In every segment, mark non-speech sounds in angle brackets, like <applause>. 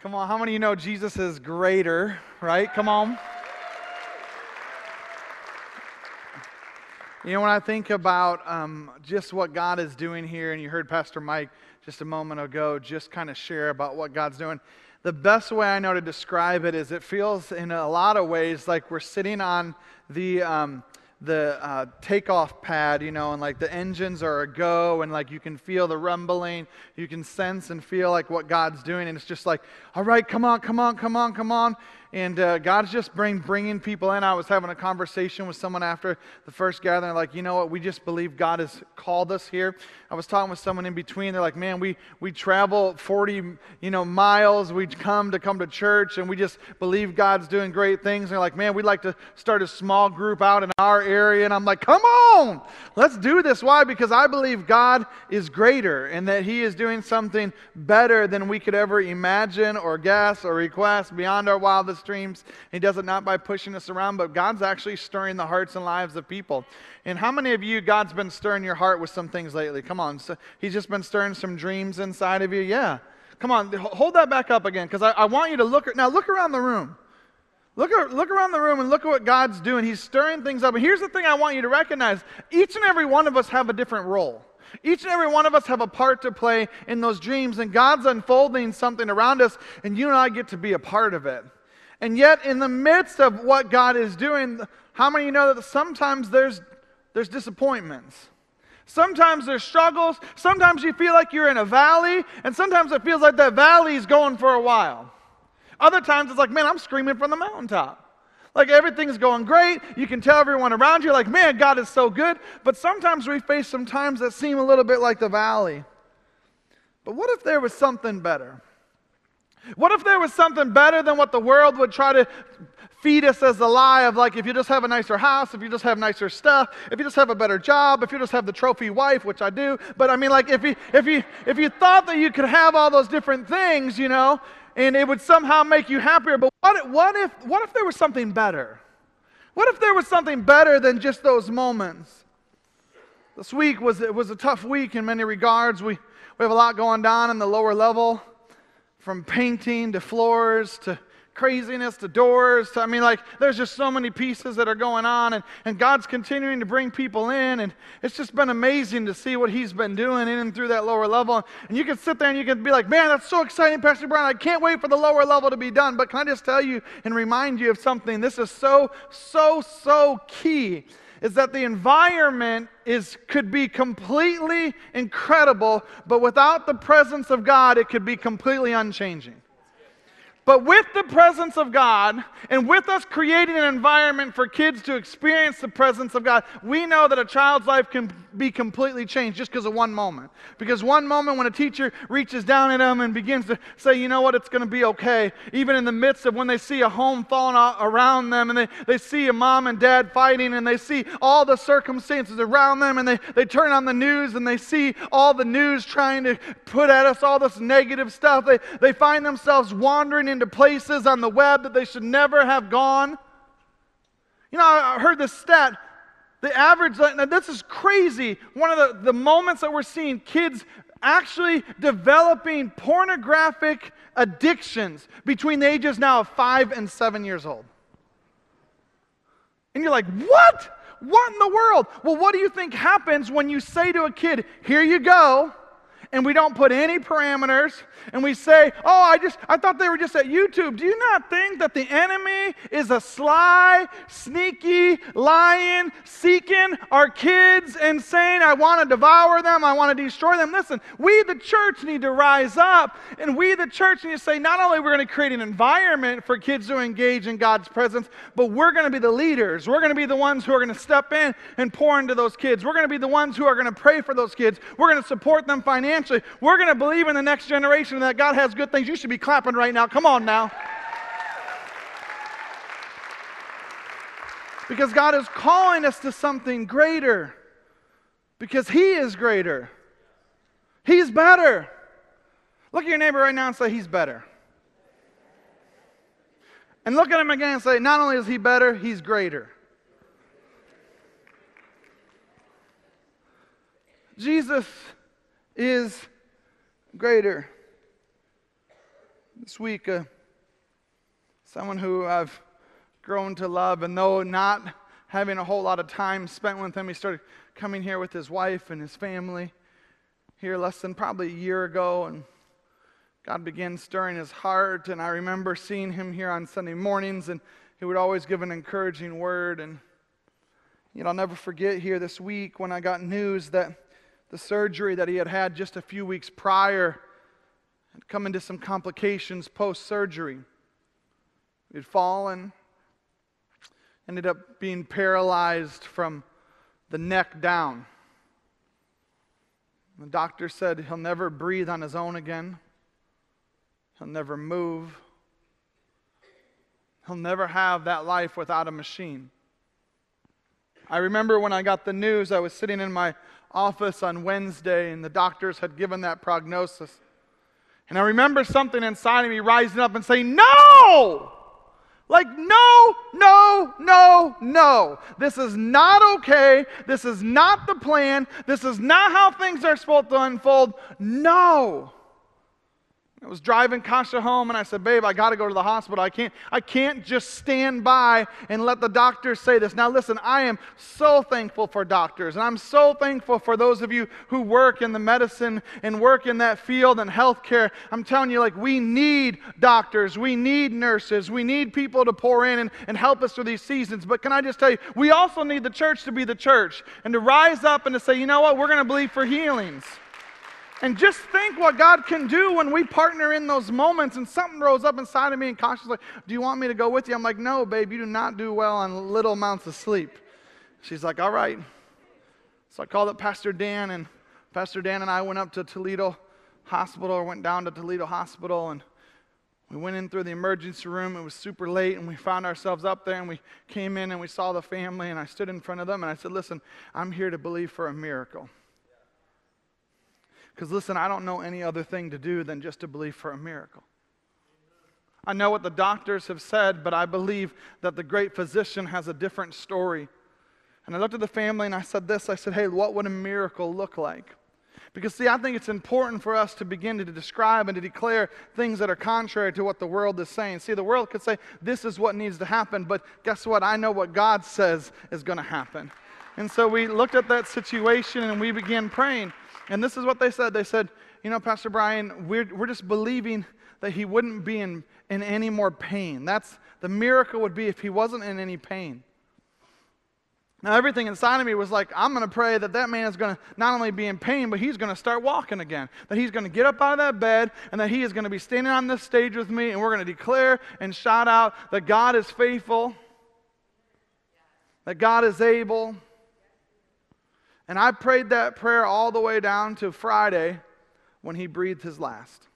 Come on, how many of you know Jesus is greater, right? Come on. You know, when I think about um, just what God is doing here, and you heard Pastor Mike just a moment ago just kind of share about what God's doing, the best way I know to describe it is it feels in a lot of ways like we're sitting on the. Um, the uh, takeoff pad, you know, and like the engines are a go, and like you can feel the rumbling, you can sense and feel like what God's doing, and it's just like, all right, come on, come on, come on, come on, and uh, God's just bring, bringing people in. I was having a conversation with someone after the first gathering, like, you know what, we just believe God has called us here. I was talking with someone in between. They're like, man, we, we travel 40, you know, miles. We come to come to church, and we just believe God's doing great things. And they're like, man, we'd like to start a small group out in our area. And I'm like, come on, let's do this. Why? Because I believe God is greater and that He is doing something better than we could ever imagine or guess or request beyond our wildest streams. He does it not by pushing us around, but God's actually stirring the hearts and lives of people. And how many of you, God's been stirring your heart with some things lately? Come on. So he's just been stirring some dreams inside of you? Yeah. Come on, hold that back up again because I, I, want you to look. Now, look around the room. Look, look around the room and look at what God's doing. He's stirring things up. And here's the thing I want you to recognize each and every one of us have a different role. Each and every one of us have a part to play in those dreams, and God's unfolding something around us, and you and I get to be a part of it. And yet, in the midst of what God is doing, how many you know that sometimes there's, there's disappointments? Sometimes there's struggles. Sometimes you feel like you're in a valley, and sometimes it feels like that valley is going for a while. Other times it's like, man, I'm screaming from the mountaintop. Like everything's going great. You can tell everyone around you, like, man, God is so good. But sometimes we face some times that seem a little bit like the valley. But what if there was something better? What if there was something better than what the world would try to feed us as a lie of like if you just have a nicer house, if you just have nicer stuff, if you just have a better job, if you just have the trophy wife, which I do. But I mean like if you if you if you thought that you could have all those different things, you know, and it would somehow make you happier. But what, what if what if there was something better? What if there was something better than just those moments? This week was it was a tough week in many regards. We we have a lot going on in the lower level from painting to floors to craziness to doors to, I mean, like, there's just so many pieces that are going on, and, and God's continuing to bring people in, and it's just been amazing to see what He's been doing in and through that lower level. And you can sit there and you can be like, man, that's so exciting, Pastor Brown. I can't wait for the lower level to be done. But can I just tell you and remind you of something? This is so, so, so key is that the environment is, could be completely incredible, but without the presence of God, it could be completely unchanging. But with the presence of God and with us creating an environment for kids to experience the presence of God, we know that a child's life can be completely changed just because of one moment. Because one moment when a teacher reaches down at them and begins to say, you know what, it's going to be okay, even in the midst of when they see a home falling around them and they, they see a mom and dad fighting and they see all the circumstances around them and they, they turn on the news and they see all the news trying to put at us all this negative stuff, they, they find themselves wandering into places on the web that they should never have gone. You know, I heard this stat. The average, now this is crazy. One of the, the moments that we're seeing kids actually developing pornographic addictions between the ages now of five and seven years old. And you're like, what? What in the world? Well, what do you think happens when you say to a kid, here you go? And we don't put any parameters and we say, "Oh, I just I thought they were just at YouTube." Do you not think that the enemy is a sly, sneaky lion seeking our kids and saying, "I want to devour them, I want to destroy them." Listen, we the church need to rise up and we the church need to say, not only we're going to create an environment for kids to engage in God's presence, but we're going to be the leaders. We're going to be the ones who are going to step in and pour into those kids. We're going to be the ones who are going to pray for those kids. We're going to support them financially financially. We're going to believe in the next generation that God has good things. You should be clapping right now. Come on now. Because God is calling us to something greater. Because He is greater. He's better. Look at your neighbor right now and say, He's better. And look at him again and say, Not only is He better, He's greater. Jesus is greater. this week, uh, someone who I've grown to love, and though not having a whole lot of time spent with him, he started coming here with his wife and his family here less than probably a year ago, and God began stirring his heart. And I remember seeing him here on Sunday mornings, and he would always give an encouraging word. And you know, I'll never forget here this week when I got news that the surgery that he had had just a few weeks prior had come into some complications post surgery. He had fallen, ended up being paralyzed from the neck down. The doctor said he'll never breathe on his own again. He'll never move. He'll never have that life without a machine. I remember when I got the news, I was sitting in my office on Wednesday and the doctors had given that prognosis. And I remember something inside of me rising up and saying, No! Like, no, no, no, no. This is not okay. This is not the plan. This is not how things are supposed to unfold. No. I was driving Kasha home and I said, Babe, I got to go to the hospital. I can't, I can't just stand by and let the doctors say this. Now, listen, I am so thankful for doctors and I'm so thankful for those of you who work in the medicine and work in that field and healthcare. I'm telling you, like, we need doctors, we need nurses, we need people to pour in and, and help us through these seasons. But can I just tell you, we also need the church to be the church and to rise up and to say, you know what, we're going to believe for healings. And just think what God can do when we partner in those moments and something rose up inside of me and like, Do you want me to go with you? I'm like, No, babe, you do not do well on little amounts of sleep. She's like, All right. So I called up Pastor Dan, and Pastor Dan and I went up to Toledo Hospital or went down to Toledo Hospital and we went in through the emergency room. It was super late, and we found ourselves up there. And we came in and we saw the family. And I stood in front of them and I said, Listen, I'm here to believe for a miracle. Because listen, I don't know any other thing to do than just to believe for a miracle. I know what the doctors have said, but I believe that the great physician has a different story. And I looked at the family and I said this I said, hey, what would a miracle look like? Because, see, I think it's important for us to begin to describe and to declare things that are contrary to what the world is saying. See, the world could say, this is what needs to happen, but guess what? I know what God says is going to happen. And so we looked at that situation and we began praying. And this is what they said. They said, You know, Pastor Brian, we're, we're just believing that he wouldn't be in, in any more pain. That's the miracle would be if he wasn't in any pain. Now, everything inside of me was like, I'm going to pray that that man is going to not only be in pain, but he's going to start walking again. That he's going to get up out of that bed and that he is going to be standing on this stage with me and we're going to declare and shout out that God is faithful, that God is able, and I prayed that prayer all the way down to Friday when he breathed his last.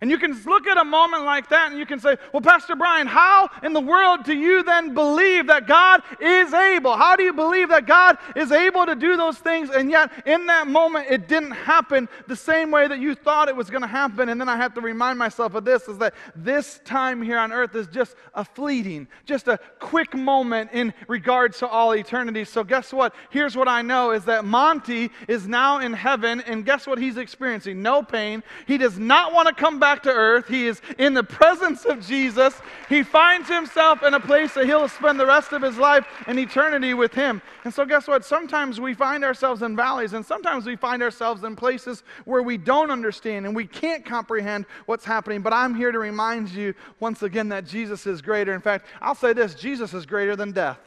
And you can look at a moment like that and you can say, Well, Pastor Brian, how in the world do you then believe that God is able? How do you believe that God is able to do those things? And yet, in that moment, it didn't happen the same way that you thought it was going to happen. And then I have to remind myself of this is that this time here on earth is just a fleeting, just a quick moment in regards to all eternity. So, guess what? Here's what I know is that Monty is now in heaven, and guess what he's experiencing? No pain. He does not want to come back to earth. He is in the presence of Jesus. He finds himself in a place that he'll spend the rest of his life in eternity with him. And so, guess what? Sometimes we find ourselves in valleys, and sometimes we find ourselves in places where we don't understand and we can't comprehend what's happening. But I'm here to remind you once again that Jesus is greater. In fact, I'll say this Jesus is greater than death.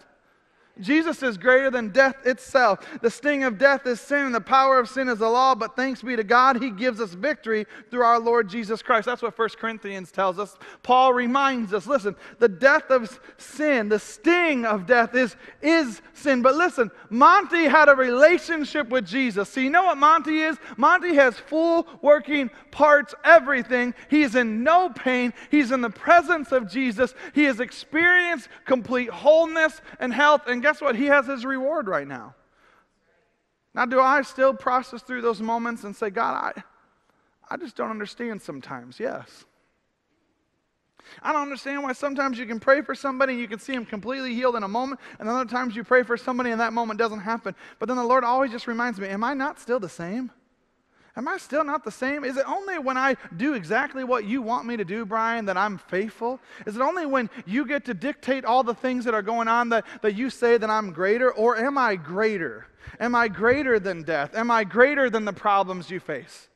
Jesus is greater than death itself. The sting of death is sin, and the power of sin is the law, but thanks be to God, He gives us victory through our Lord Jesus Christ. That's what 1 Corinthians tells us. Paul reminds us listen, the death of sin, the sting of death is, is sin. But listen, Monty had a relationship with Jesus. So you know what Monty is? Monty has full working parts, everything. He's in no pain, he's in the presence of Jesus. He has experienced complete wholeness and health and guess what? He has his reward right now. Now, do I still process through those moments and say, God, I, I just don't understand sometimes? Yes. I don't understand why sometimes you can pray for somebody and you can see them completely healed in a moment, and other times you pray for somebody and that moment doesn't happen. But then the Lord always just reminds me, Am I not still the same? Am I still not the same? Is it only when I do exactly what you want me to do, Brian, that I'm faithful? Is it only when you get to dictate all the things that are going on that, that you say that I'm greater? Or am I greater? Am I greater than death? Am I greater than the problems you face?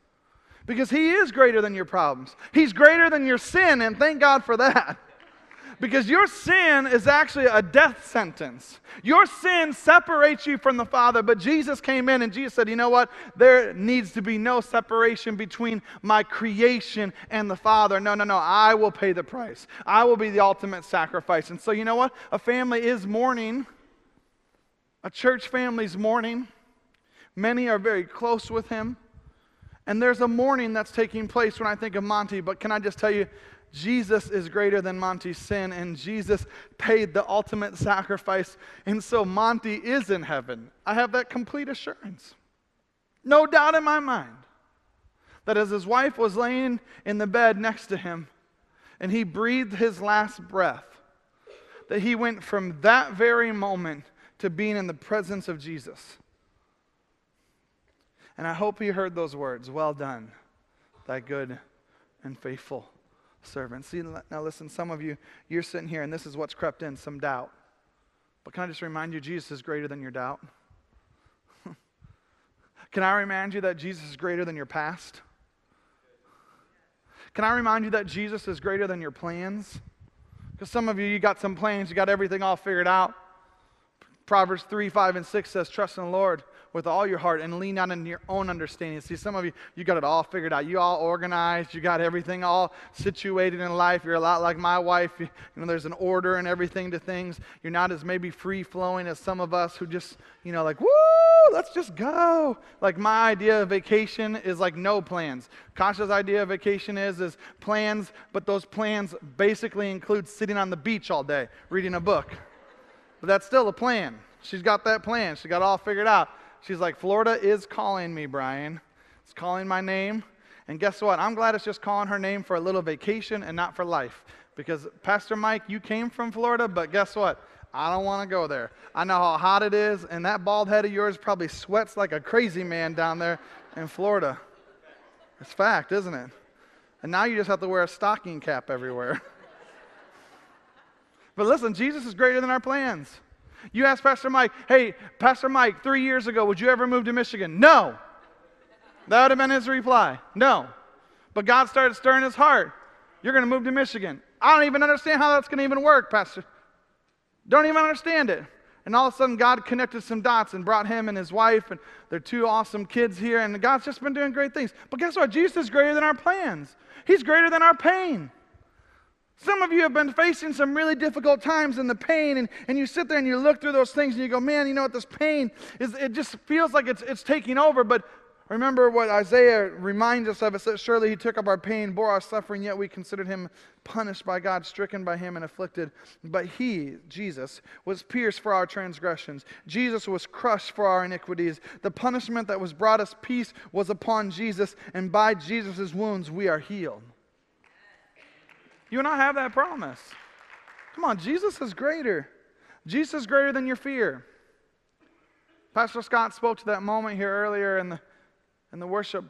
Because He is greater than your problems. He's greater than your sin, and thank God for that. Because your sin is actually a death sentence. Your sin separates you from the Father, but Jesus came in and Jesus said, You know what? There needs to be no separation between my creation and the Father. No, no, no. I will pay the price. I will be the ultimate sacrifice. And so, you know what? A family is mourning, a church family is mourning. Many are very close with him. And there's a mourning that's taking place when I think of Monty, but can I just tell you, Jesus is greater than Monty's sin, and Jesus paid the ultimate sacrifice. And so Monty is in heaven. I have that complete assurance. No doubt in my mind that as his wife was laying in the bed next to him and he breathed his last breath, that he went from that very moment to being in the presence of Jesus. And I hope he heard those words Well done, thy good and faithful servant. See, now listen, some of you, you're sitting here and this is what's crept in some doubt. But can I just remind you, Jesus is greater than your doubt? <laughs> can I remind you that Jesus is greater than your past? Can I remind you that Jesus is greater than your plans? Because some of you, you got some plans, you got everything all figured out. Proverbs 3, 5, and 6 says, Trust in the Lord with all your heart and lean not on your own understanding. See, some of you, you got it all figured out. You all organized. You got everything all situated in life. You're a lot like my wife. You, you know, there's an order and everything to things. You're not as maybe free flowing as some of us who just, you know, like, woo, let's just go. Like my idea of vacation is like no plans. Kasha's idea of vacation is is plans, but those plans basically include sitting on the beach all day, reading a book. But that's still a plan. She's got that plan. She got all figured out. She's like, Florida is calling me, Brian. It's calling my name. And guess what? I'm glad it's just calling her name for a little vacation and not for life. Because, Pastor Mike, you came from Florida, but guess what? I don't want to go there. I know how hot it is, and that bald head of yours probably sweats like a crazy man down there in Florida. It's fact, isn't it? And now you just have to wear a stocking cap everywhere. <laughs> but listen, Jesus is greater than our plans. You ask Pastor Mike, hey, Pastor Mike, three years ago, would you ever move to Michigan? No. That would have been his reply. No. But God started stirring his heart. You're going to move to Michigan. I don't even understand how that's going to even work, Pastor. Don't even understand it. And all of a sudden, God connected some dots and brought him and his wife and their two awesome kids here. And God's just been doing great things. But guess what? Jesus is greater than our plans, He's greater than our pain. Some of you have been facing some really difficult times and the pain, and, and you sit there and you look through those things and you go, man, you know what, this pain is, it just feels like it's, it's taking over. But remember what Isaiah reminds us of. It says, Surely he took up our pain, bore our suffering, yet we considered him punished by God, stricken by him, and afflicted. But he, Jesus, was pierced for our transgressions. Jesus was crushed for our iniquities. The punishment that was brought us peace was upon Jesus, and by Jesus' wounds we are healed. You and I have that promise. Come on, Jesus is greater. Jesus is greater than your fear. Pastor Scott spoke to that moment here earlier in the, in the worship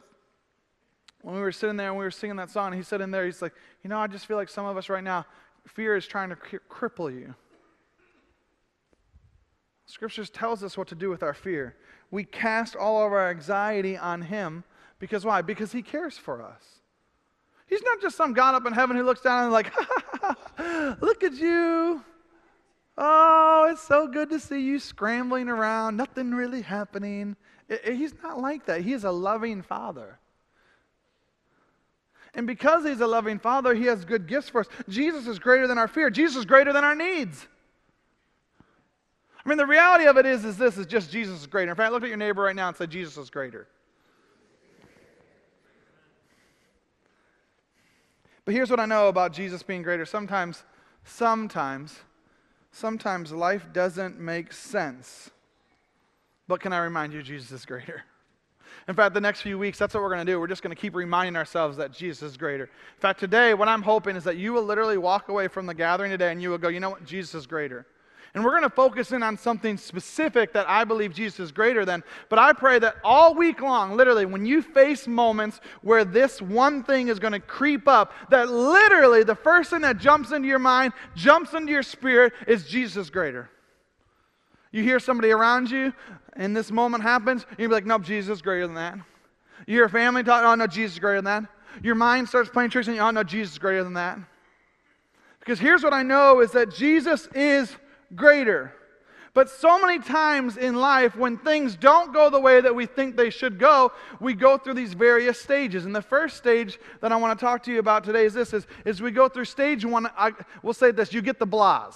when we were sitting there and we were singing that song. He said in there, he's like, You know, I just feel like some of us right now, fear is trying to cripple you. Scriptures tells us what to do with our fear. We cast all of our anxiety on him because why? Because he cares for us. He's not just some God up in heaven who looks down and like, <laughs> look at you. Oh, it's so good to see you scrambling around, nothing really happening. he's not like that. He is a loving father. And because he's a loving father, he has good gifts for us. Jesus is greater than our fear. Jesus is greater than our needs. I mean, the reality of it is, is this is just Jesus is greater. In fact, look at your neighbor right now and say, Jesus is greater. But here's what I know about Jesus being greater. Sometimes, sometimes, sometimes life doesn't make sense. But can I remind you, Jesus is greater? In fact, the next few weeks, that's what we're going to do. We're just going to keep reminding ourselves that Jesus is greater. In fact, today, what I'm hoping is that you will literally walk away from the gathering today and you will go, you know what? Jesus is greater. And we're going to focus in on something specific that I believe Jesus is greater than. But I pray that all week long, literally, when you face moments where this one thing is going to creep up, that literally the first thing that jumps into your mind, jumps into your spirit, is Jesus is greater. You hear somebody around you, and this moment happens, you'll be like, nope, Jesus greater than that. You hear a family talk, oh no, Jesus greater than that. Your mind starts playing tricks, and you, oh no, Jesus greater than that. Because here's what I know is that Jesus is greater. But so many times in life, when things don't go the way that we think they should go, we go through these various stages. And the first stage that I want to talk to you about today is this: is, is we go through stage one. I, we'll say this: you get the blahs.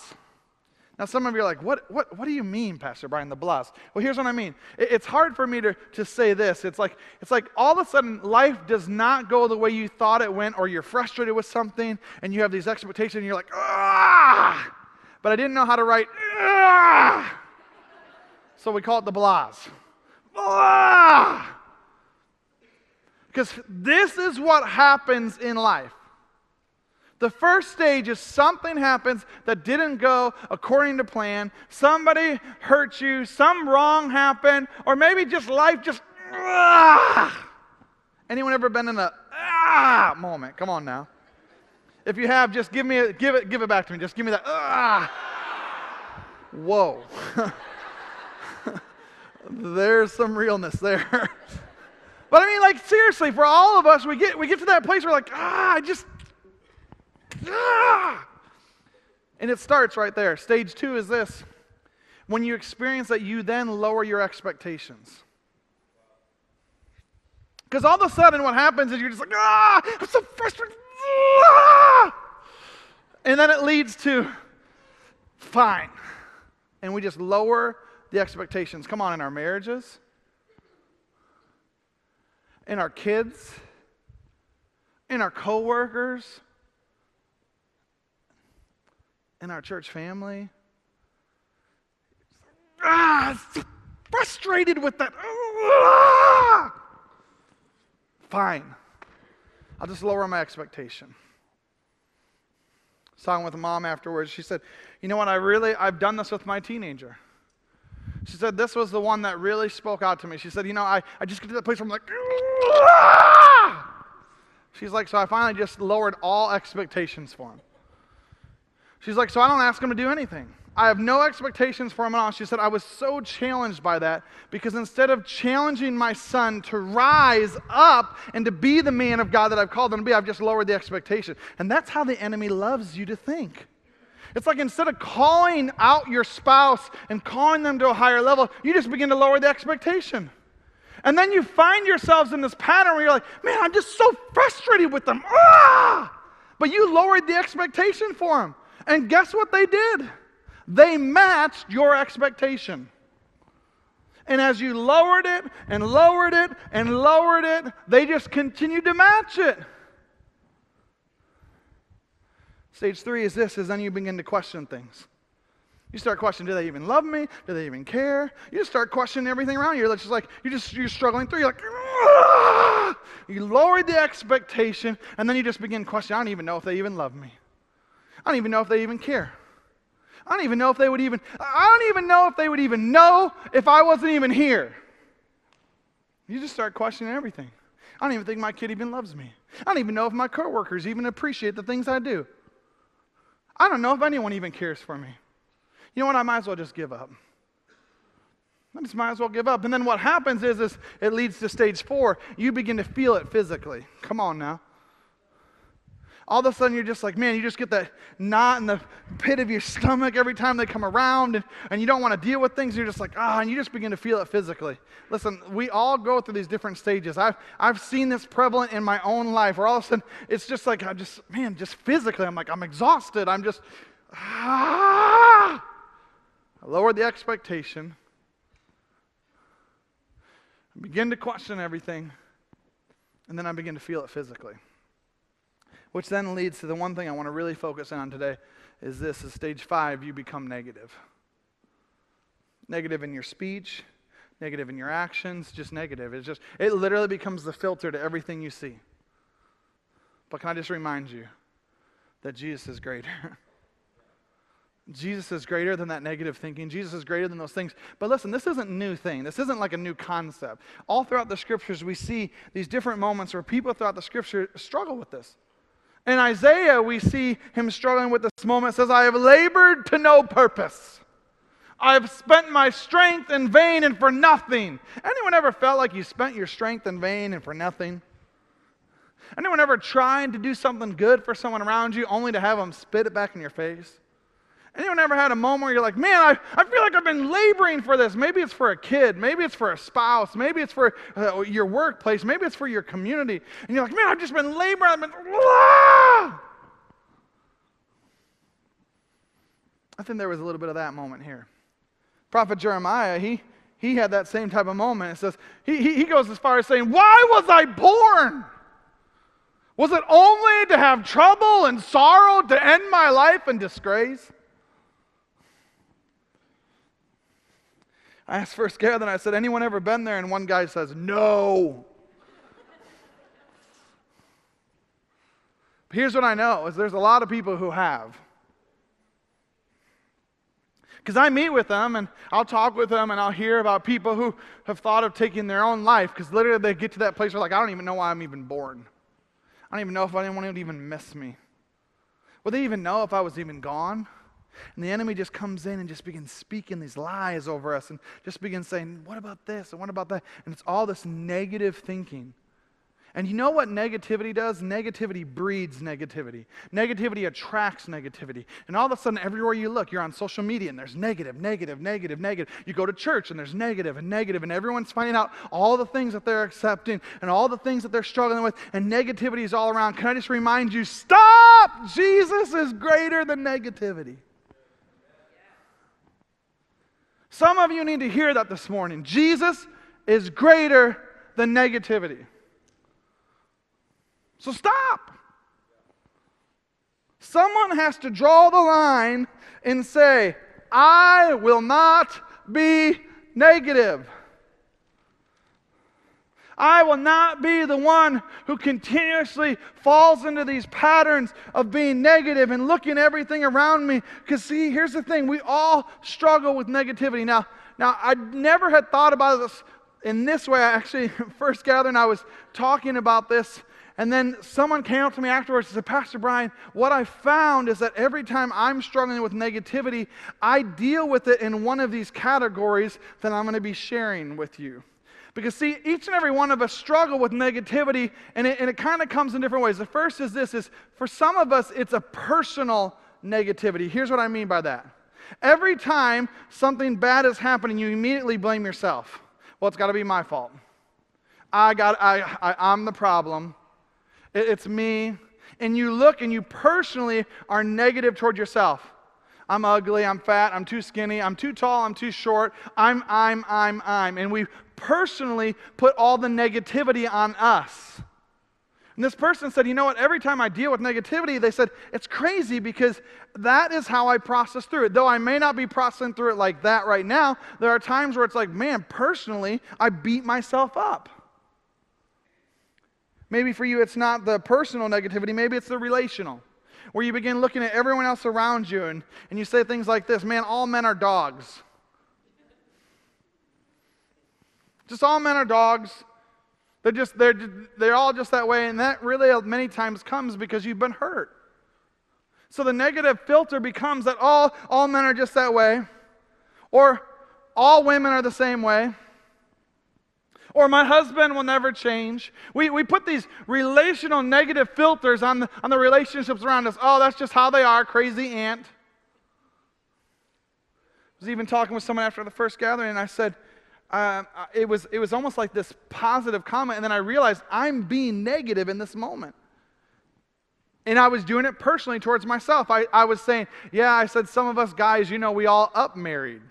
Now, some of you are like, what, what, what do you mean, Pastor Brian, the blahs? Well, here's what I mean. It, it's hard for me to, to say this. It's like, it's like all of a sudden life does not go the way you thought it went, or you're frustrated with something, and you have these expectations, and you're like, ah! But I didn't know how to write. Ah! So we call it the blahs. Ah! Because this is what happens in life. The first stage is something happens that didn't go according to plan. Somebody hurt you, some wrong happened, or maybe just life just. Ah! Anyone ever been in a ah moment? Come on now. If you have, just give me a, give it give it back to me. Just give me that ah. Whoa. <laughs> There's some realness there. <laughs> but I mean, like seriously, for all of us, we get we get to that place where like ah, I just ah. And it starts right there. Stage two is this: when you experience that, you then lower your expectations. Because all of a sudden, what happens is you're just like, ah, I'm so frustrated. And then it leads to fine. And we just lower the expectations. Come on, in our marriages, in our kids, in our coworkers, in our church family. Ah, frustrated with that. Ah! Fine. I'll just lower my expectation. I was talking with mom afterwards. She said, You know what? I really, I've done this with my teenager. She said, This was the one that really spoke out to me. She said, You know, I, I just get to that place where I'm like, Aah! She's like, So I finally just lowered all expectations for him. She's like, So I don't ask him to do anything. I have no expectations for him at all. She said, I was so challenged by that because instead of challenging my son to rise up and to be the man of God that I've called him to be, I've just lowered the expectation. And that's how the enemy loves you to think. It's like instead of calling out your spouse and calling them to a higher level, you just begin to lower the expectation. And then you find yourselves in this pattern where you're like, man, I'm just so frustrated with them. Ah! But you lowered the expectation for them. And guess what they did? They matched your expectation. And as you lowered it and lowered it and lowered it, they just continued to match it. Stage three is this, is then you begin to question things. You start questioning, do they even love me? Do they even care? You just start questioning everything around you. You're just like, you're just you're struggling through. You're like, Aah! you lowered the expectation, and then you just begin questioning, I don't even know if they even love me. I don't even know if they even care. I don't even know if they would even, I don't even know if they would even know if I wasn't even here. You just start questioning everything. I don't even think my kid even loves me. I don't even know if my coworkers even appreciate the things I do. I don't know if anyone even cares for me. You know what? I might as well just give up. I just might as well give up. And then what happens is, is it leads to stage four. You begin to feel it physically. Come on now all of a sudden you're just like, man, you just get that knot in the pit of your stomach every time they come around, and, and you don't want to deal with things. You're just like, ah, oh, and you just begin to feel it physically. Listen, we all go through these different stages. I've, I've seen this prevalent in my own life where all of a sudden it's just like, I'm just, man, just physically, I'm like, I'm exhausted. I'm just, ah. I lowered the expectation. I begin to question everything, and then I begin to feel it physically. Which then leads to the one thing I want to really focus on today is this is stage five, you become negative. Negative in your speech, negative in your actions, just negative. It's just it literally becomes the filter to everything you see. But can I just remind you that Jesus is greater? <laughs> Jesus is greater than that negative thinking. Jesus is greater than those things. But listen, this isn't a new thing. This isn't like a new concept. All throughout the scriptures, we see these different moments where people throughout the scripture struggle with this. In Isaiah, we see him struggling with this moment. It says, I have labored to no purpose. I have spent my strength in vain and for nothing. Anyone ever felt like you spent your strength in vain and for nothing? Anyone ever tried to do something good for someone around you only to have them spit it back in your face? Anyone ever had a moment where you're like, man, I, I feel like I've been laboring for this? Maybe it's for a kid. Maybe it's for a spouse. Maybe it's for uh, your workplace. Maybe it's for your community. And you're like, man, I've just been laboring. I've been, ah! I think there was a little bit of that moment here. Prophet Jeremiah, he, he had that same type of moment. It says, he, he, he goes as far as saying, Why was I born? Was it only to have trouble and sorrow to end my life in disgrace? I asked First then I said, anyone ever been there? And one guy says, no. Here's what I know is there's a lot of people who have. Because I meet with them and I'll talk with them and I'll hear about people who have thought of taking their own life because literally they get to that place where like, I don't even know why I'm even born. I don't even know if anyone would even miss me. Would they even know if I was even gone? And the enemy just comes in and just begins speaking these lies over us and just begins saying, What about this? And what about that? And it's all this negative thinking. And you know what negativity does? Negativity breeds negativity. Negativity attracts negativity. And all of a sudden, everywhere you look, you're on social media and there's negative, negative, negative, negative. You go to church and there's negative and negative, and everyone's finding out all the things that they're accepting and all the things that they're struggling with, and negativity is all around. Can I just remind you stop! Jesus is greater than negativity. Some of you need to hear that this morning. Jesus is greater than negativity. So stop. Someone has to draw the line and say, I will not be negative. I will not be the one who continuously falls into these patterns of being negative and looking everything around me. Because, see, here's the thing we all struggle with negativity. Now, now, I never had thought about this in this way. I actually, <laughs> first gathering, I was talking about this. And then someone came up to me afterwards and said, Pastor Brian, what I found is that every time I'm struggling with negativity, I deal with it in one of these categories that I'm going to be sharing with you. Because, see, each and every one of us struggle with negativity, and it, and it kind of comes in different ways. The first is this is for some of us, it's a personal negativity. Here's what I mean by that. Every time something bad is happening, you immediately blame yourself. Well, it's got to be my fault. I got, I, I, I'm the problem. It, it's me. And you look and you personally are negative toward yourself. I'm ugly, I'm fat, I'm too skinny, I'm too tall, I'm too short, I'm, I'm, I'm, I'm. And we personally put all the negativity on us. And this person said, You know what? Every time I deal with negativity, they said, It's crazy because that is how I process through it. Though I may not be processing through it like that right now, there are times where it's like, Man, personally, I beat myself up. Maybe for you, it's not the personal negativity, maybe it's the relational, where you begin looking at everyone else around you and, and you say things like this Man, all men are dogs. Just all men are dogs. They're just they're they're all just that way, and that really many times comes because you've been hurt. So the negative filter becomes that all all men are just that way, or all women are the same way. Or my husband will never change. We, we put these relational negative filters on the, on the relationships around us. Oh, that's just how they are, crazy aunt. I was even talking with someone after the first gathering, and I said, uh, it, was, it was almost like this positive comment, and then I realized I'm being negative in this moment. And I was doing it personally towards myself. I, I was saying, yeah, I said, some of us guys, you know, we all up married.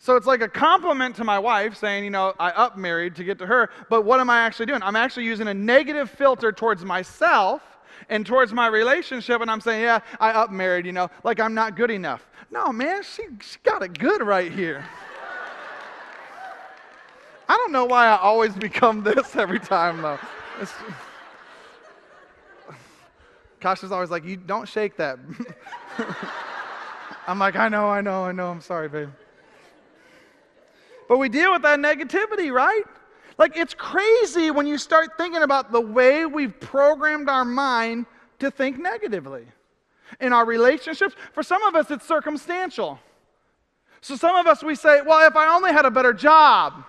So it's like a compliment to my wife saying, you know, I up married to get to her, but what am I actually doing? I'm actually using a negative filter towards myself and towards my relationship, and I'm saying, yeah, I up married, you know, like I'm not good enough. No, man, she, she got it good right here. I don't know why I always become <laughs> this every time, though. It's, Kasha's always like, you don't shake that. <laughs> I'm like, I know, I know, I know. I'm sorry, babe. But we deal with that negativity, right? Like, it's crazy when you start thinking about the way we've programmed our mind to think negatively. In our relationships, for some of us, it's circumstantial. So, some of us, we say, well, if I only had a better job,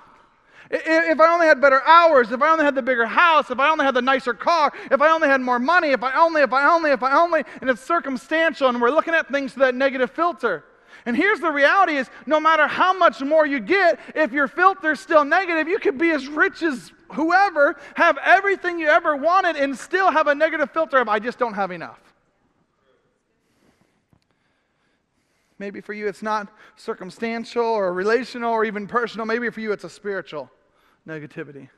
if I only had better hours, if I only had the bigger house, if I only had the nicer car, if I only had more money, if I only, if I only, if I only, and it's circumstantial, and we're looking at things through that negative filter. And here's the reality is no matter how much more you get, if your filter's still negative, you could be as rich as whoever, have everything you ever wanted, and still have a negative filter of I just don't have enough. Maybe for you it's not circumstantial or relational or even personal. Maybe for you it's a spiritual negativity.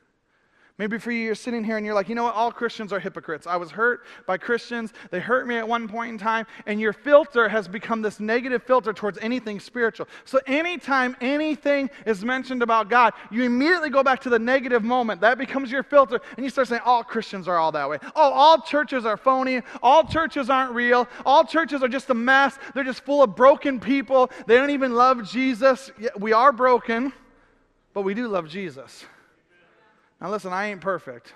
Maybe for you, you're sitting here and you're like, you know what? All Christians are hypocrites. I was hurt by Christians. They hurt me at one point in time. And your filter has become this negative filter towards anything spiritual. So anytime anything is mentioned about God, you immediately go back to the negative moment. That becomes your filter. And you start saying, all Christians are all that way. Oh, all churches are phony. All churches aren't real. All churches are just a mess. They're just full of broken people. They don't even love Jesus. We are broken, but we do love Jesus. Now, listen, I ain't perfect.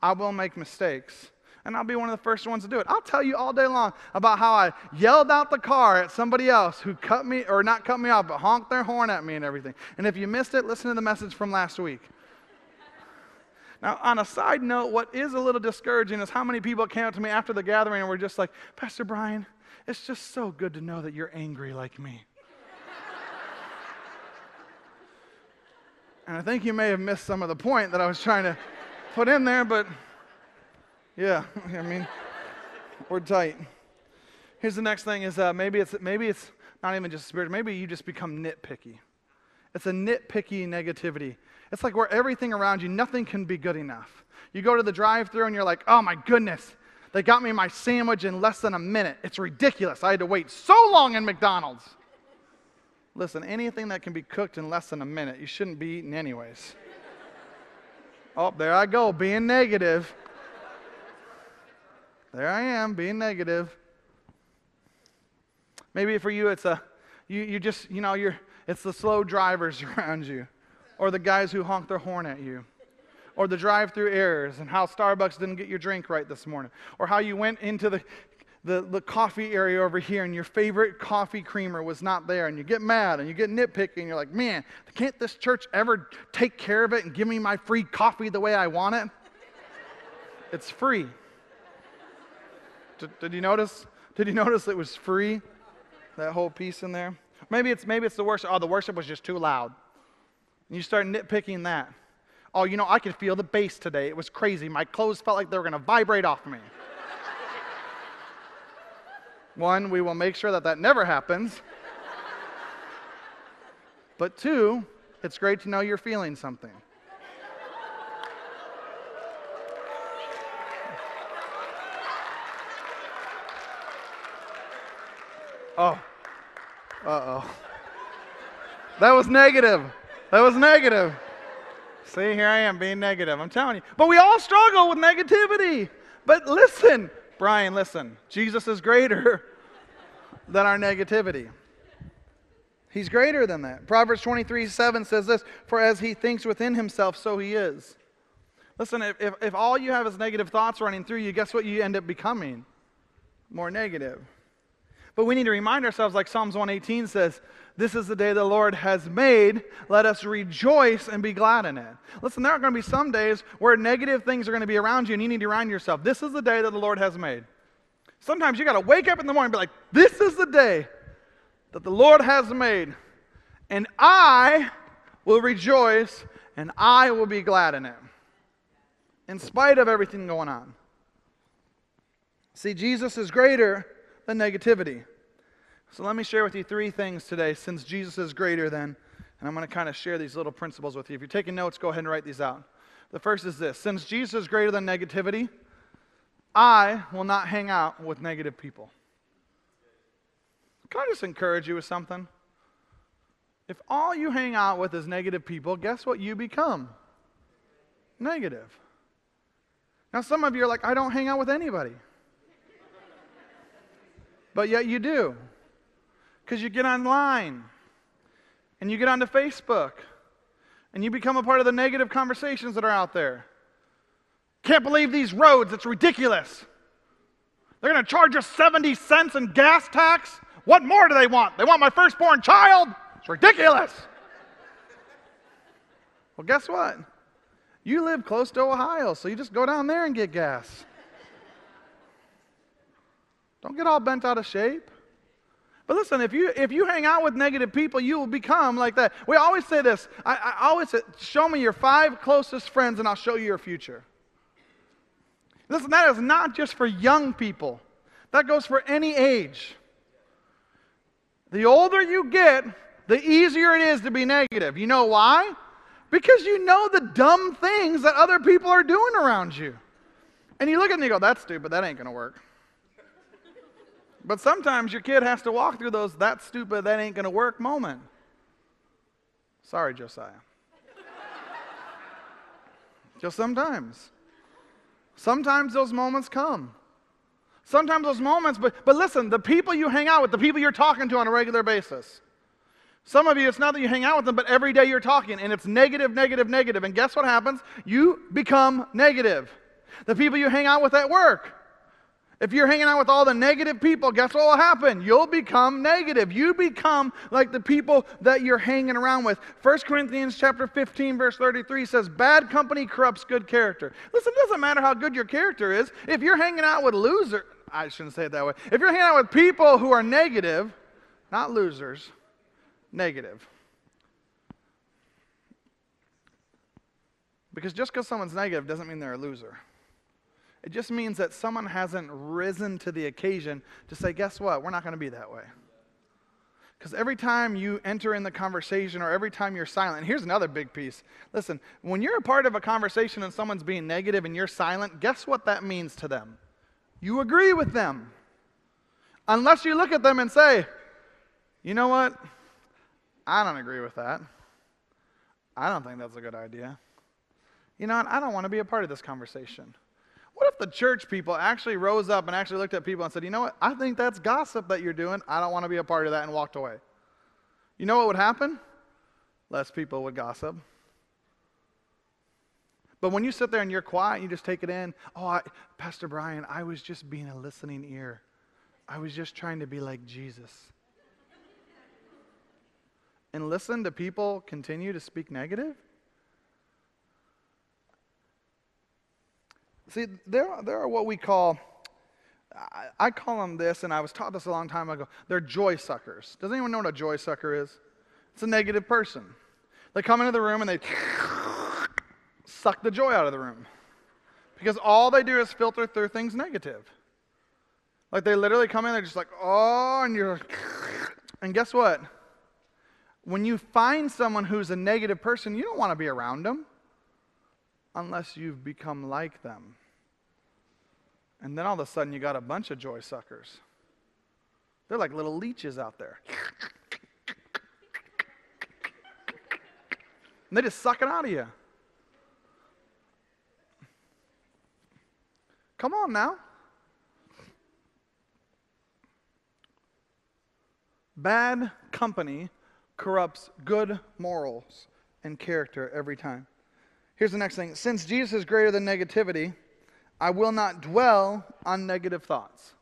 I will make mistakes. And I'll be one of the first ones to do it. I'll tell you all day long about how I yelled out the car at somebody else who cut me, or not cut me off, but honked their horn at me and everything. And if you missed it, listen to the message from last week. Now, on a side note, what is a little discouraging is how many people came up to me after the gathering and were just like, Pastor Brian, it's just so good to know that you're angry like me. And I think you may have missed some of the point that I was trying to put in there, but yeah, <laughs> I mean, we're tight. Here's the next thing is uh, maybe, it's, maybe it's not even just spirit, maybe you just become nitpicky. It's a nitpicky negativity. It's like where everything around you, nothing can be good enough. You go to the drive through and you're like, oh my goodness, they got me my sandwich in less than a minute. It's ridiculous. I had to wait so long in McDonald's. Listen, anything that can be cooked in less than a minute, you shouldn't be eating anyways. <laughs> oh, there I go, being negative. There I am, being negative. Maybe for you, it's a, you, you just, you know, you're, it's the slow drivers <laughs> around you, or the guys who honk their horn at you, or the drive through errors, and how Starbucks didn't get your drink right this morning, or how you went into the the, the coffee area over here and your favorite coffee creamer was not there and you get mad and you get nitpicky and you're like, man, can't this church ever take care of it and give me my free coffee the way I want it? <laughs> it's free. Did, did you notice? Did you notice it was free? That whole piece in there? Maybe it's maybe it's the worship. Oh, the worship was just too loud. And you start nitpicking that. Oh, you know, I could feel the bass today. It was crazy. My clothes felt like they were to vibrate off me. One, we will make sure that that never happens. but two, it's great to know you're feeling something. Oh, uh oh. That was negative. That was negative. See, here I am being negative. I'm telling you. But we all struggle with negativity. But listen, Brian, listen, Jesus is greater <laughs> than our negativity. He's greater than that. Proverbs 23 7 says this For as he thinks within himself, so he is. Listen, if, if, if all you have is negative thoughts running through you, guess what you end up becoming? More negative. But we need to remind ourselves, like Psalms 118 says, this is the day the Lord has made. Let us rejoice and be glad in it. Listen, there are going to be some days where negative things are going to be around you, and you need to remind yourself this is the day that the Lord has made. Sometimes you got to wake up in the morning and be like, this is the day that the Lord has made, and I will rejoice and I will be glad in it, in spite of everything going on. See, Jesus is greater than negativity. So let me share with you three things today since Jesus is greater than, and I'm going to kind of share these little principles with you. If you're taking notes, go ahead and write these out. The first is this since Jesus is greater than negativity, I will not hang out with negative people. Can I just encourage you with something? If all you hang out with is negative people, guess what you become? Negative. Now, some of you are like, I don't hang out with anybody. But yet you do. Because you get online and you get onto Facebook and you become a part of the negative conversations that are out there. Can't believe these roads, it's ridiculous. They're going to charge us 70 cents in gas tax. What more do they want? They want my firstborn child? It's ridiculous. well, guess what? You live close to Ohio, so you just go down there and get gas. Don't get all bent out of shape. But listen, if you if you hang out with negative people, you will become like that. We always say this. I, I always say, show me your five closest friends, and I'll show you your future. Listen, that is not just for young people. That goes for any age. The older you get, the easier it is to be negative. You know why? Because you know the dumb things that other people are doing around you. And you look at them and you go, that's stupid, that ain't going to work. But sometimes your kid has to walk through those that stupid, that ain't going to work moment. Sorry, Josiah. Just sometimes. Sometimes those moments come. Sometimes those moments, but, but listen, the people you hang out with, the people you're talking to on a regular basis. Some of you, it's not that you hang out with them, but every day you're talking, and it's negative, negative, negative. And guess what happens? You become negative. The people you hang out with at work, if you're hanging out with all the negative people, guess what will happen? You'll become negative. You become like the people that you're hanging around with. 1 Corinthians chapter 15 verse 33 says, "Bad company corrupts good character." Listen, it doesn't matter how good your character is. If you're hanging out with loser, I shouldn't say it that way. If you're hanging out with people who are negative, not losers, negative. Because just because someone's negative doesn't mean they're a loser. It just means that someone hasn't risen to the occasion to say, guess what? We're not going to be that way. Because every time you enter in the conversation or every time you're silent, here's another big piece. Listen, when you're a part of a conversation and someone's being negative and you're silent, guess what that means to them? You agree with them. Unless you look at them and say, you know what? I don't agree with that. I don't think that's a good idea. You know what? I don't want to be a part of this conversation. What if the church people actually rose up and actually looked at people and said, you know what? I think that's gossip that you're doing. I don't want to be a part of that and walked away. You know what would happen? Less people would gossip. But when you sit there and you're quiet and you just take it in, oh, I, Pastor Brian, I was just being a listening ear. I was just trying to be like Jesus. and listen to people continue to speak negative? See, there, there are what we call, I, I call them this, and I was taught this a long time ago. They're joy suckers. Does anyone know what a joy sucker is? It's a negative person. They come into the room and they <laughs> suck the joy out of the room because all they do is filter through things negative. Like they literally come in, they're just like, oh, and you're like, <laughs> and guess what? When you find someone who's a negative person, you don't want to be around them unless you've become like them. And then all of a sudden, you got a bunch of joy suckers. They're like little leeches out there. And they just suck it out of you. Come on now. Bad company corrupts good morals and character every time. Here's the next thing. Since Jesus is greater than negativity, I will not dwell on negative thoughts.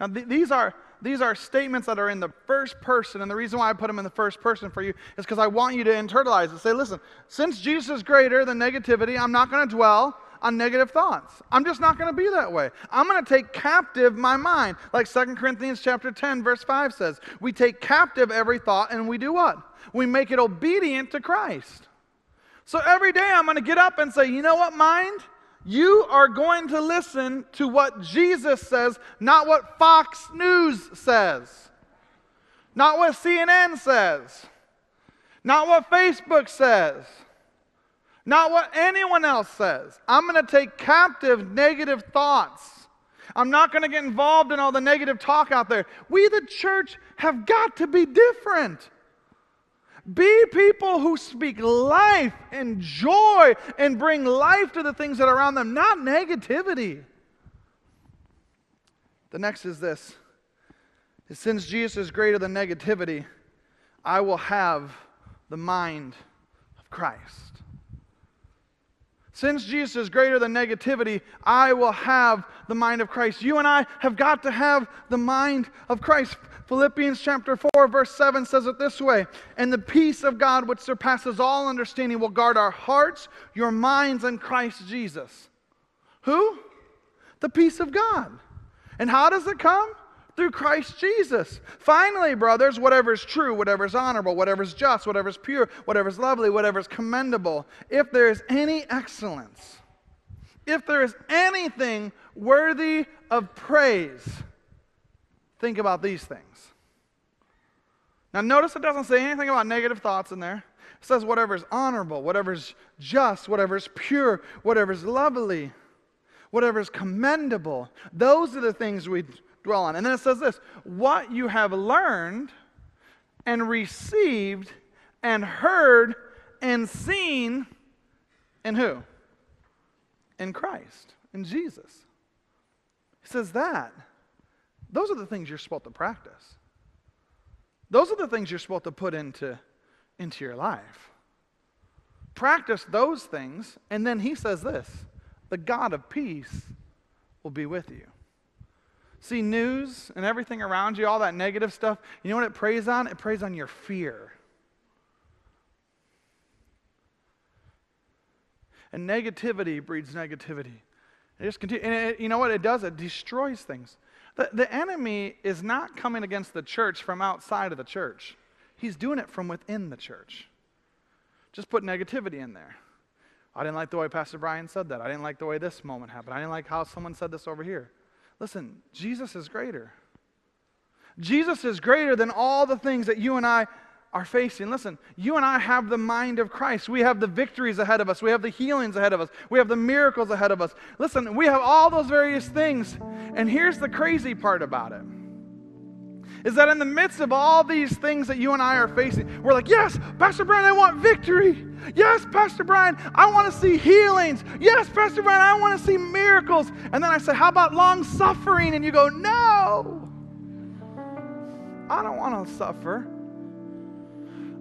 Now, th- these, are, these are statements that are in the first person, and the reason why I put them in the first person for you is because I want you to internalize it. Say, listen, since Jesus is greater than negativity, I'm not going to dwell on negative thoughts. I'm just not going to be that way. I'm going to take captive my mind. Like 2 Corinthians chapter 10 verse 5 says, we take captive every thought and we do what? We make it obedient to Christ. So every day I'm going to get up and say, you know what, mind? You are going to listen to what Jesus says, not what Fox News says, not what CNN says, not what Facebook says, not what anyone else says. I'm going to take captive negative thoughts. I'm not going to get involved in all the negative talk out there. We, the church, have got to be different. Be people who speak life and joy and bring life to the things that are around them, not negativity. The next is this Since Jesus is greater than negativity, I will have the mind of Christ. Since Jesus is greater than negativity, I will have the mind of Christ. You and I have got to have the mind of Christ. Philippians chapter 4, verse 7 says it this way And the peace of God, which surpasses all understanding, will guard our hearts, your minds, and Christ Jesus. Who? The peace of God. And how does it come? through Christ Jesus. Finally, brothers, whatever is true, whatever is honorable, whatever is just, whatever is pure, whatever is lovely, whatever is commendable, if there is any excellence, if there is anything worthy of praise, think about these things. Now, notice it doesn't say anything about negative thoughts in there. It says whatever is honorable, whatever is just, whatever is pure, whatever is lovely, whatever is commendable. Those are the things we dwell on. And then it says this what you have learned and received and heard and seen in who? In Christ, in Jesus. He says that. Those are the things you're supposed to practice. Those are the things you're supposed to put into, into your life. Practice those things, and then he says this the God of peace will be with you. See, news and everything around you, all that negative stuff, you know what it preys on? It preys on your fear. And negativity breeds negativity. It just continue, and it, you know what it does? It destroys things. The, the enemy is not coming against the church from outside of the church. He's doing it from within the church. Just put negativity in there. I didn't like the way Pastor Brian said that. I didn't like the way this moment happened. I didn't like how someone said this over here. Listen, Jesus is greater. Jesus is greater than all the things that you and I are facing. Listen, you and I have the mind of Christ. We have the victories ahead of us. We have the healings ahead of us. We have the miracles ahead of us. Listen, we have all those various things. And here's the crazy part about it is that in the midst of all these things that you and I are facing, we're like, yes, Pastor Brian, I want victory. Yes, Pastor Brian, I want to see healings. Yes, Pastor Brian, I want to see miracles. And then I say, how about long suffering? And you go, no, I don't want to suffer.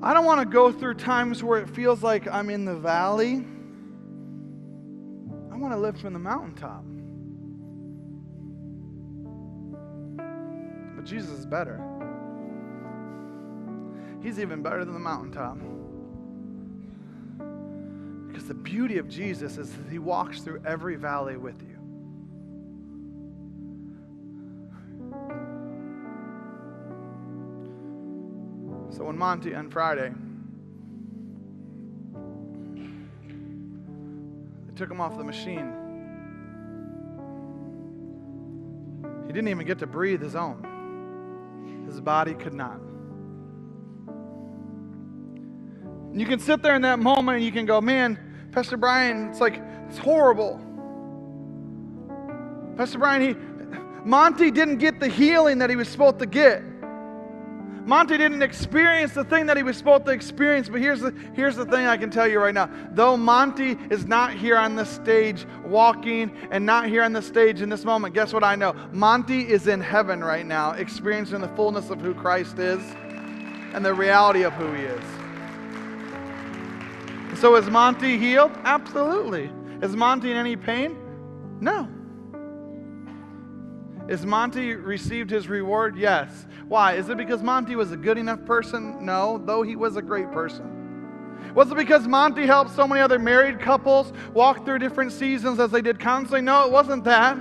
I don't want to go through times where it feels like I'm in the valley. I want to live from the mountaintop. But Jesus is better. He's even better than the mountaintop. Because the beauty of Jesus is that he walks through every valley with you. So when Monty on Friday, they took him off the machine. He didn't even get to breathe his own. His body could not. You can sit there in that moment and you can go, man, Pastor Brian, it's like, it's horrible. Pastor Brian, he, Monty didn't get the healing that he was supposed to get. Monty didn't experience the thing that he was supposed to experience, but here's the, here's the thing I can tell you right now. Though Monty is not here on the stage walking and not here on the stage in this moment, guess what I know? Monty is in heaven right now, experiencing the fullness of who Christ is and the reality of who he is. So is Monty healed? Absolutely. Is Monty in any pain? No. Is Monty received his reward? Yes. Why? Is it because Monty was a good enough person? No, though he was a great person. Was it because Monty helped so many other married couples walk through different seasons as they did counseling? No, it wasn't that.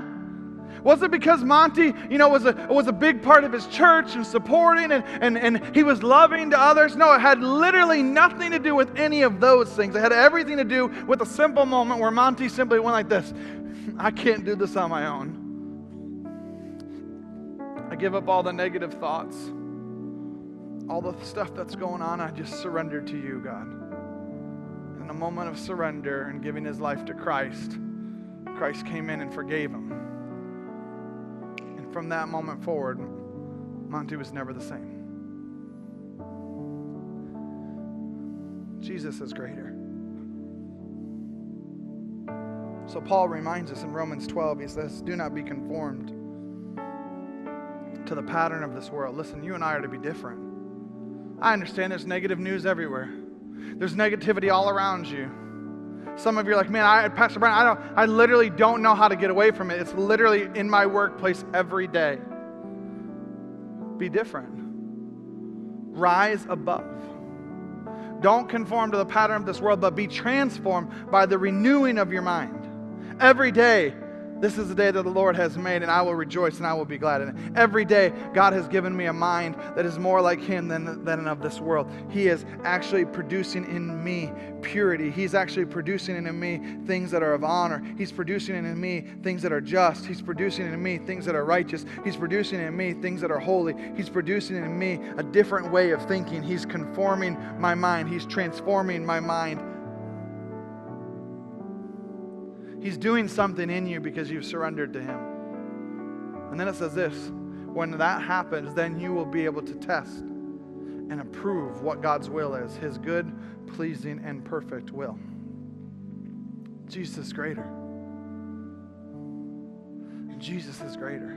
Was it because Monty, you know, was a, was a big part of his church and supporting and, and, and he was loving to others? No, it had literally nothing to do with any of those things. It had everything to do with a simple moment where Monty simply went like this I can't do this on my own. Give up all the negative thoughts, all the stuff that's going on. I just surrender to you, God. In a moment of surrender and giving his life to Christ, Christ came in and forgave him. And from that moment forward, Monty was never the same. Jesus is greater. So Paul reminds us in Romans 12, he says, Do not be conformed to the pattern of this world. Listen, you and I are to be different. I understand there's negative news everywhere. There's negativity all around you. Some of you are like, man, I, Pastor Brian, I don't, I literally don't know how to get away from it. It's literally in my workplace every day. Be different. Rise above. Don't conform to the pattern of this world, but be transformed by the renewing of your mind. Every day, this is the day that the Lord has made, and I will rejoice and I will be glad in it. Every day, God has given me a mind that is more like Him than, than of this world. He is actually producing in me purity. He's actually producing in me things that are of honor. He's producing in me things that are just. He's producing in me things that are righteous. He's producing in me things that are holy. He's producing in me a different way of thinking. He's conforming my mind, He's transforming my mind He's doing something in you because you've surrendered to Him. And then it says this when that happens, then you will be able to test and approve what God's will is His good, pleasing, and perfect will. Jesus is greater. Jesus is greater.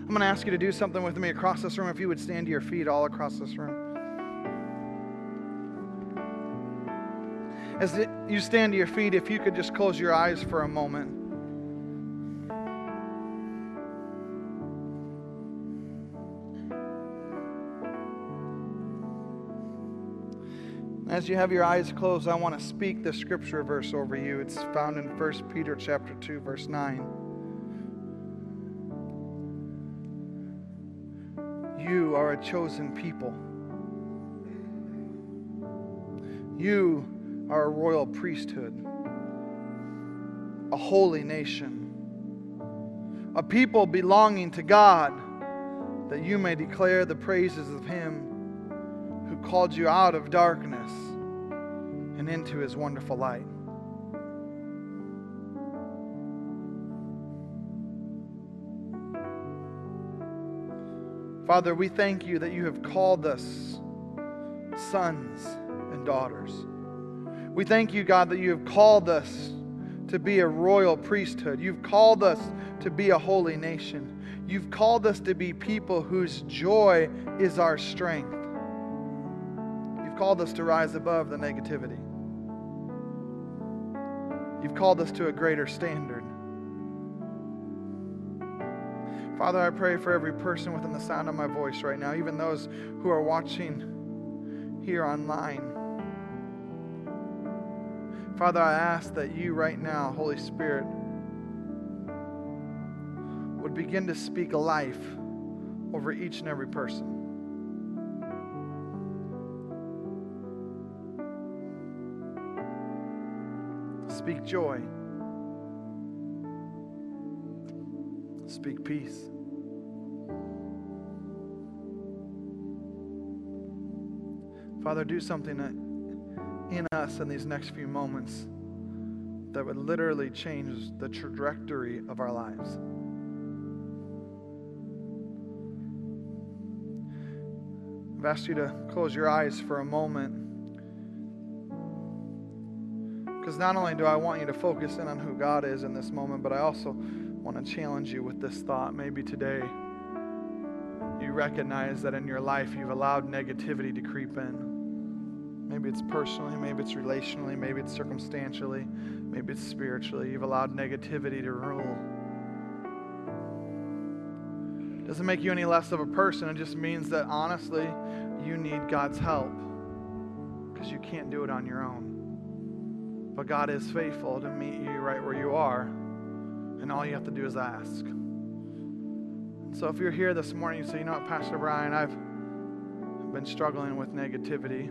I'm going to ask you to do something with me across this room. If you would stand to your feet all across this room. As you stand to your feet, if you could just close your eyes for a moment. As you have your eyes closed, I want to speak the scripture verse over you. It's found in 1 Peter chapter 2 verse 9. You are a chosen people. You are a royal priesthood, a holy nation, a people belonging to God, that you may declare the praises of Him who called you out of darkness and into His wonderful light. Father, we thank you that you have called us sons and daughters. We thank you, God, that you have called us to be a royal priesthood. You've called us to be a holy nation. You've called us to be people whose joy is our strength. You've called us to rise above the negativity. You've called us to a greater standard. Father, I pray for every person within the sound of my voice right now, even those who are watching here online. Father, I ask that you right now, Holy Spirit, would begin to speak life over each and every person. Speak joy. Speak peace. Father, do something that in us in these next few moments that would literally change the trajectory of our lives. I've asked you to close your eyes for a moment. Because not only do I want you to focus in on who God is in this moment, but I also want to challenge you with this thought. Maybe today you recognize that in your life you've allowed negativity to creep in. Maybe it's personally, maybe it's relationally, maybe it's circumstantially, maybe it's spiritually. You've allowed negativity to rule. It doesn't make you any less of a person. It just means that honestly, you need God's help because you can't do it on your own. But God is faithful to meet you right where you are, and all you have to do is ask. So if you're here this morning, you say, you know what, Pastor Brian, I've been struggling with negativity.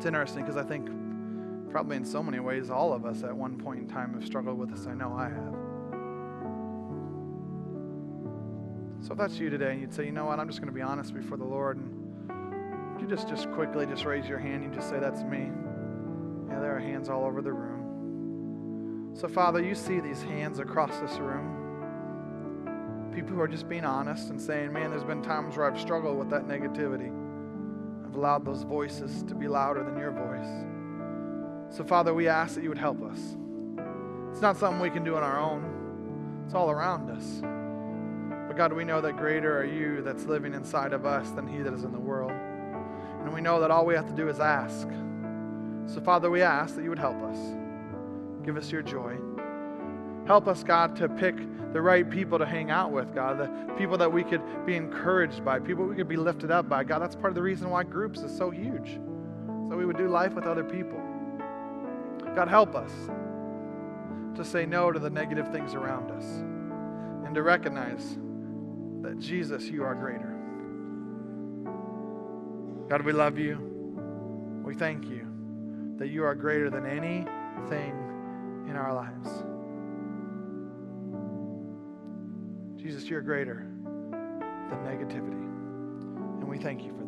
It's interesting because I think probably in so many ways all of us at one point in time have struggled with this. I know I have. So if that's you today and you'd say, you know what, I'm just going to be honest before the Lord and you just just quickly just raise your hand and just say, That's me. Yeah, there are hands all over the room. So, Father, you see these hands across this room. People who are just being honest and saying, Man, there's been times where I've struggled with that negativity have allowed those voices to be louder than your voice. So, Father, we ask that you would help us. It's not something we can do on our own. It's all around us. But God, we know that greater are you that's living inside of us than he that is in the world. And we know that all we have to do is ask. So, Father, we ask that you would help us. Give us your joy. Help us, God, to pick the right people to hang out with, God, the people that we could be encouraged by, people we could be lifted up by. God, that's part of the reason why groups is so huge. So we would do life with other people. God, help us to say no to the negative things around us and to recognize that Jesus, you are greater. God, we love you. We thank you that you are greater than anything in our lives. Jesus, you're greater than negativity. And we thank you for